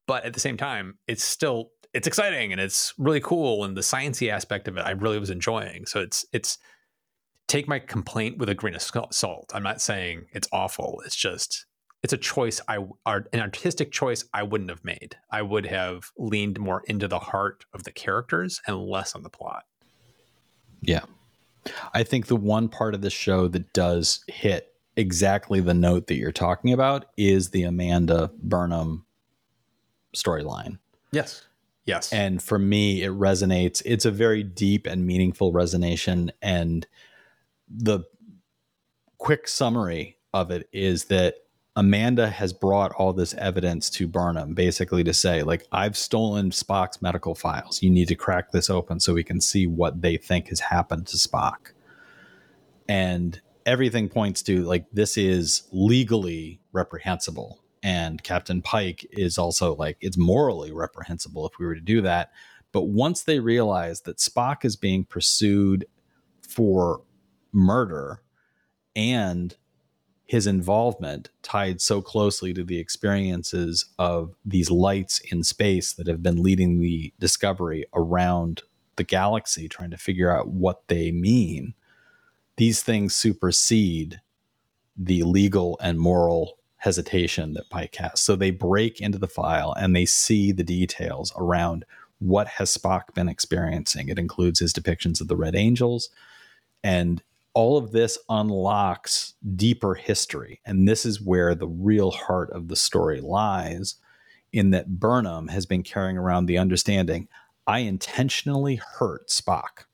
But at the same time, it's still it's exciting and it's really cool and the sciency aspect of it I really was enjoying. So it's it's take my complaint with a grain of salt. I'm not saying it's awful. It's just it's a choice I an artistic choice I wouldn't have made. I would have leaned more into the heart of the characters and less on the plot. Yeah. I think the one part of the show that does hit exactly the note that you're talking about is the Amanda Burnham storyline. Yes. Yes. And for me, it resonates. It's a very deep and meaningful resonation. And the quick summary of it is that Amanda has brought all this evidence to Burnham, basically to say, like, I've stolen Spock's medical files. You need to crack this open so we can see what they think has happened to Spock. And everything points to, like, this is legally reprehensible and Captain Pike is also like it's morally reprehensible if we were to do that. But once they realize that Spock is being pursued for murder and his involvement tied so closely to the experiences of these lights in space that have been leading the discovery around the galaxy, trying to figure out what they mean, these things supersede the legal and moral hesitation that Pike has. So they break into the file and they see the details around what has Spock been experiencing. It includes his depictions of the Red Angels and all of this unlocks deeper history. And this is where the real heart of the story lies in that Burnham has been carrying around the understanding I intentionally hurt Spock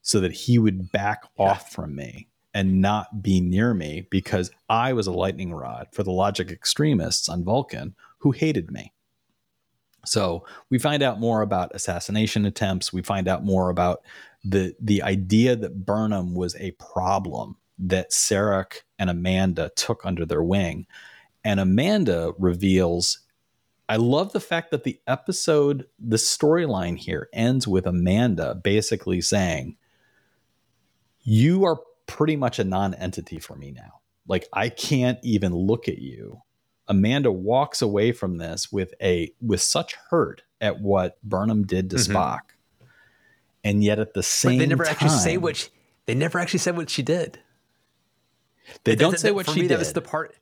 so that he would back yeah. off from me and not be near me because I was a lightning rod for the logic extremists on Vulcan who hated me. So we find out more about assassination attempts. We find out more about the the idea that Burnham was a problem that Sarek and Amanda took under their wing. And Amanda reveals I love the fact that the episode, the storyline here ends with Amanda basically saying, You are pretty much a non entity for me now. Like, I can't even look at you. Amanda walks away from this with a with such hurt at what Burnham did to mm-hmm. Spock. And yet at the same but they never time, actually say what she, they never actually said what she did. They don't say what she me, did. That was the part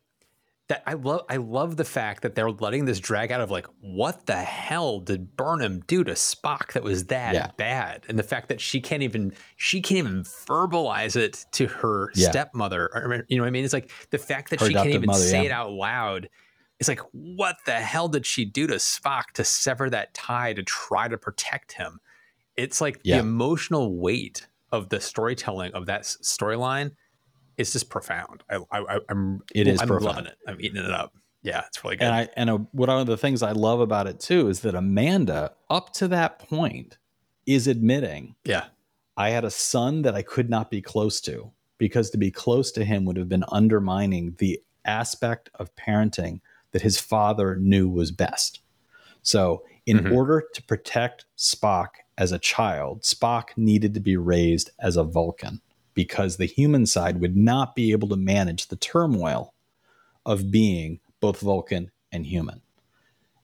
that I love I love the fact that they're letting this drag out of like what the hell did Burnham do to Spock that was that yeah. bad and the fact that she can't even she can't even verbalize it to her yeah. stepmother you know what I mean it's like the fact that her she can't even mother, say yeah. it out loud it's like what the hell did she do to Spock to sever that tie to try to protect him it's like the emotional weight of the storytelling of that storyline it's just profound. I, I am it is I'm profound. loving it. I'm eating it up. Yeah, it's really good. And I and a, one of the things I love about it too is that Amanda, up to that point, is admitting, yeah, I had a son that I could not be close to because to be close to him would have been undermining the aspect of parenting that his father knew was best. So, in mm-hmm. order to protect Spock as a child, Spock needed to be raised as a Vulcan because the human side would not be able to manage the turmoil of being both Vulcan and human.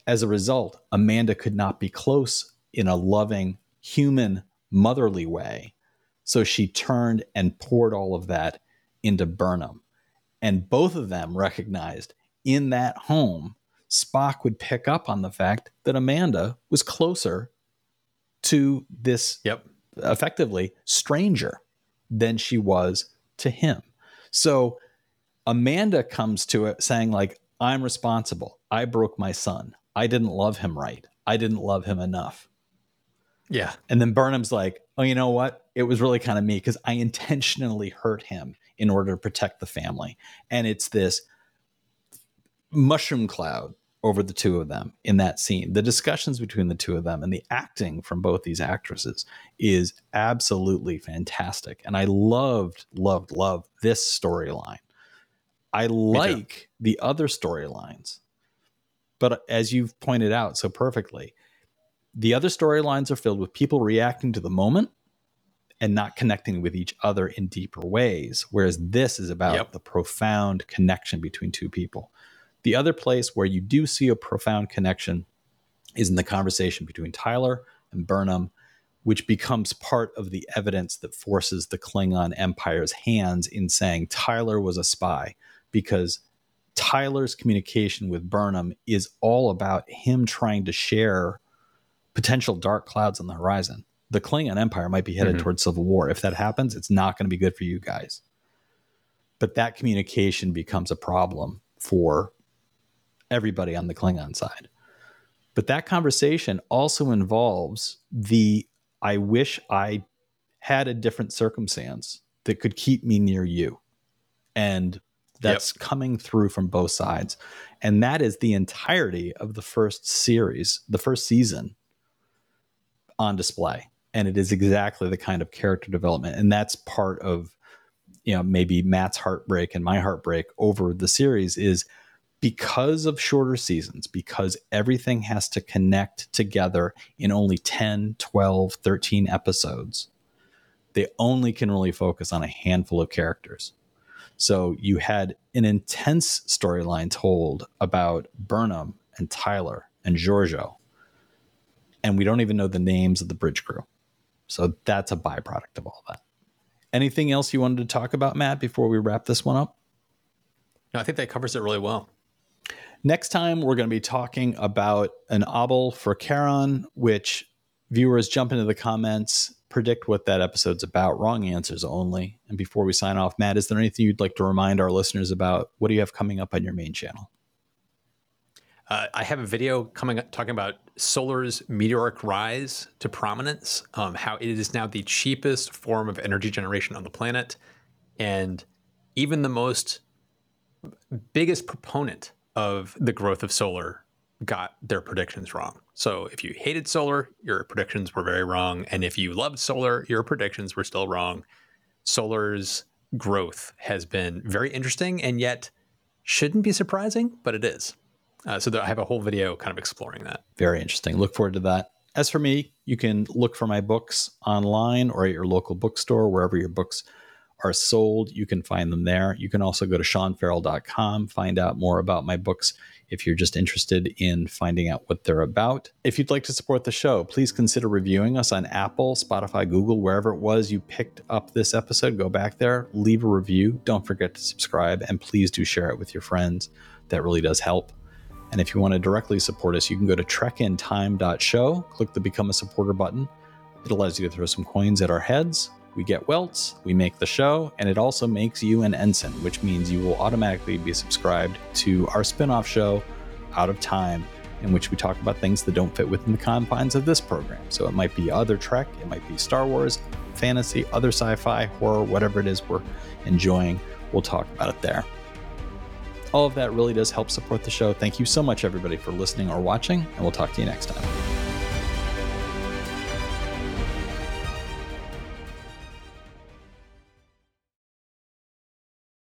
As a result, Amanda could not be close in a loving, human, motherly way. So she turned and poured all of that into Burnham. And both of them recognized in that home, Spock would pick up on the fact that Amanda was closer to this yep. effectively stranger than she was to him. So Amanda comes to it saying, like, I'm responsible. I broke my son. I didn't love him right. I didn't love him enough. Yeah. And then Burnham's like, oh, you know what? It was really kind of me because I intentionally hurt him in order to protect the family. And it's this mushroom cloud over the two of them in that scene. The discussions between the two of them and the acting from both these actresses is absolutely fantastic. And I loved, loved, loved this storyline. I like the other storylines. But as you've pointed out so perfectly, the other storylines are filled with people reacting to the moment and not connecting with each other in deeper ways. Whereas this is about yep. the profound connection between two people. The other place where you do see a profound connection is in the conversation between Tyler and Burnham, which becomes part of the evidence that forces the Klingon Empire's hands in saying Tyler was a spy, because Tyler's communication with Burnham is all about him trying to share potential dark clouds on the horizon. The Klingon Empire might be headed mm-hmm. towards civil war. If that happens, it's not going to be good for you guys. But that communication becomes a problem for everybody on the Klingon side. But that conversation also involves the I wish I had a different circumstance that could keep me near you. And that's yep. coming through from both sides. And that is the entirety of the first series, the first season on display. And it is exactly the kind of character development. And that's part of, you know, maybe Matt's heartbreak and my heartbreak over the series is because of shorter seasons, because everything has to connect together in only 10, 12, 13 episodes, they only can really focus on a handful of characters. So you had an intense storyline told about Burnham and Tyler and Georgiou. And we don't even know the names of the bridge crew. So that's a byproduct of all that. Anything else you wanted to talk about, Matt, before we wrap this one up? No, I think that covers it really well. Next time, we're going to be talking about an Obol for Charon, which viewers jump into the comments, predict what that episode's about. Wrong answers only. And before we sign off, Matt, is there anything you'd like to remind our listeners about? What do you have coming up on your main channel? Uh, I have a video coming up talking about solar's meteoric rise to prominence, um, how it is now the cheapest form of energy generation on the planet. And even the most biggest proponent of the growth of solar got their predictions wrong. So if you hated solar, your predictions were very wrong. And if you loved solar, your predictions were still wrong. Solar's growth has been very interesting and yet Shouldn't be surprising, but it is. Uh, so I have a whole video kind of exploring that. Very interesting. Look forward to that. As for me, you can look for my books online or at your local bookstore, wherever your books are sold. You can find them there. You can also go to seanferrell.com, find out more about my books if you're just interested in finding out what they're about. If you'd like to support the show, please consider reviewing us on Apple, Spotify, Google, wherever it was you picked up this episode. Go back there, leave a review. Don't forget to subscribe, and please do share it with your friends. That really does help. And if you want to directly support us, you can go to trekintime.show, click the Become a Supporter button. It allows you to throw some coins at our heads. We get welts, we make the show, and it also makes you an ensign, which means you will automatically be subscribed to our spin off show, Out of Time, in which we talk about things that don't fit within the confines of this program. So it might be other Trek, it might be Star Wars, fantasy, other sci fi, horror, whatever it is we're enjoying. We'll talk about it there. All of that really does help support the show. Thank you so much, everybody, for listening or watching, and we'll talk to you next time.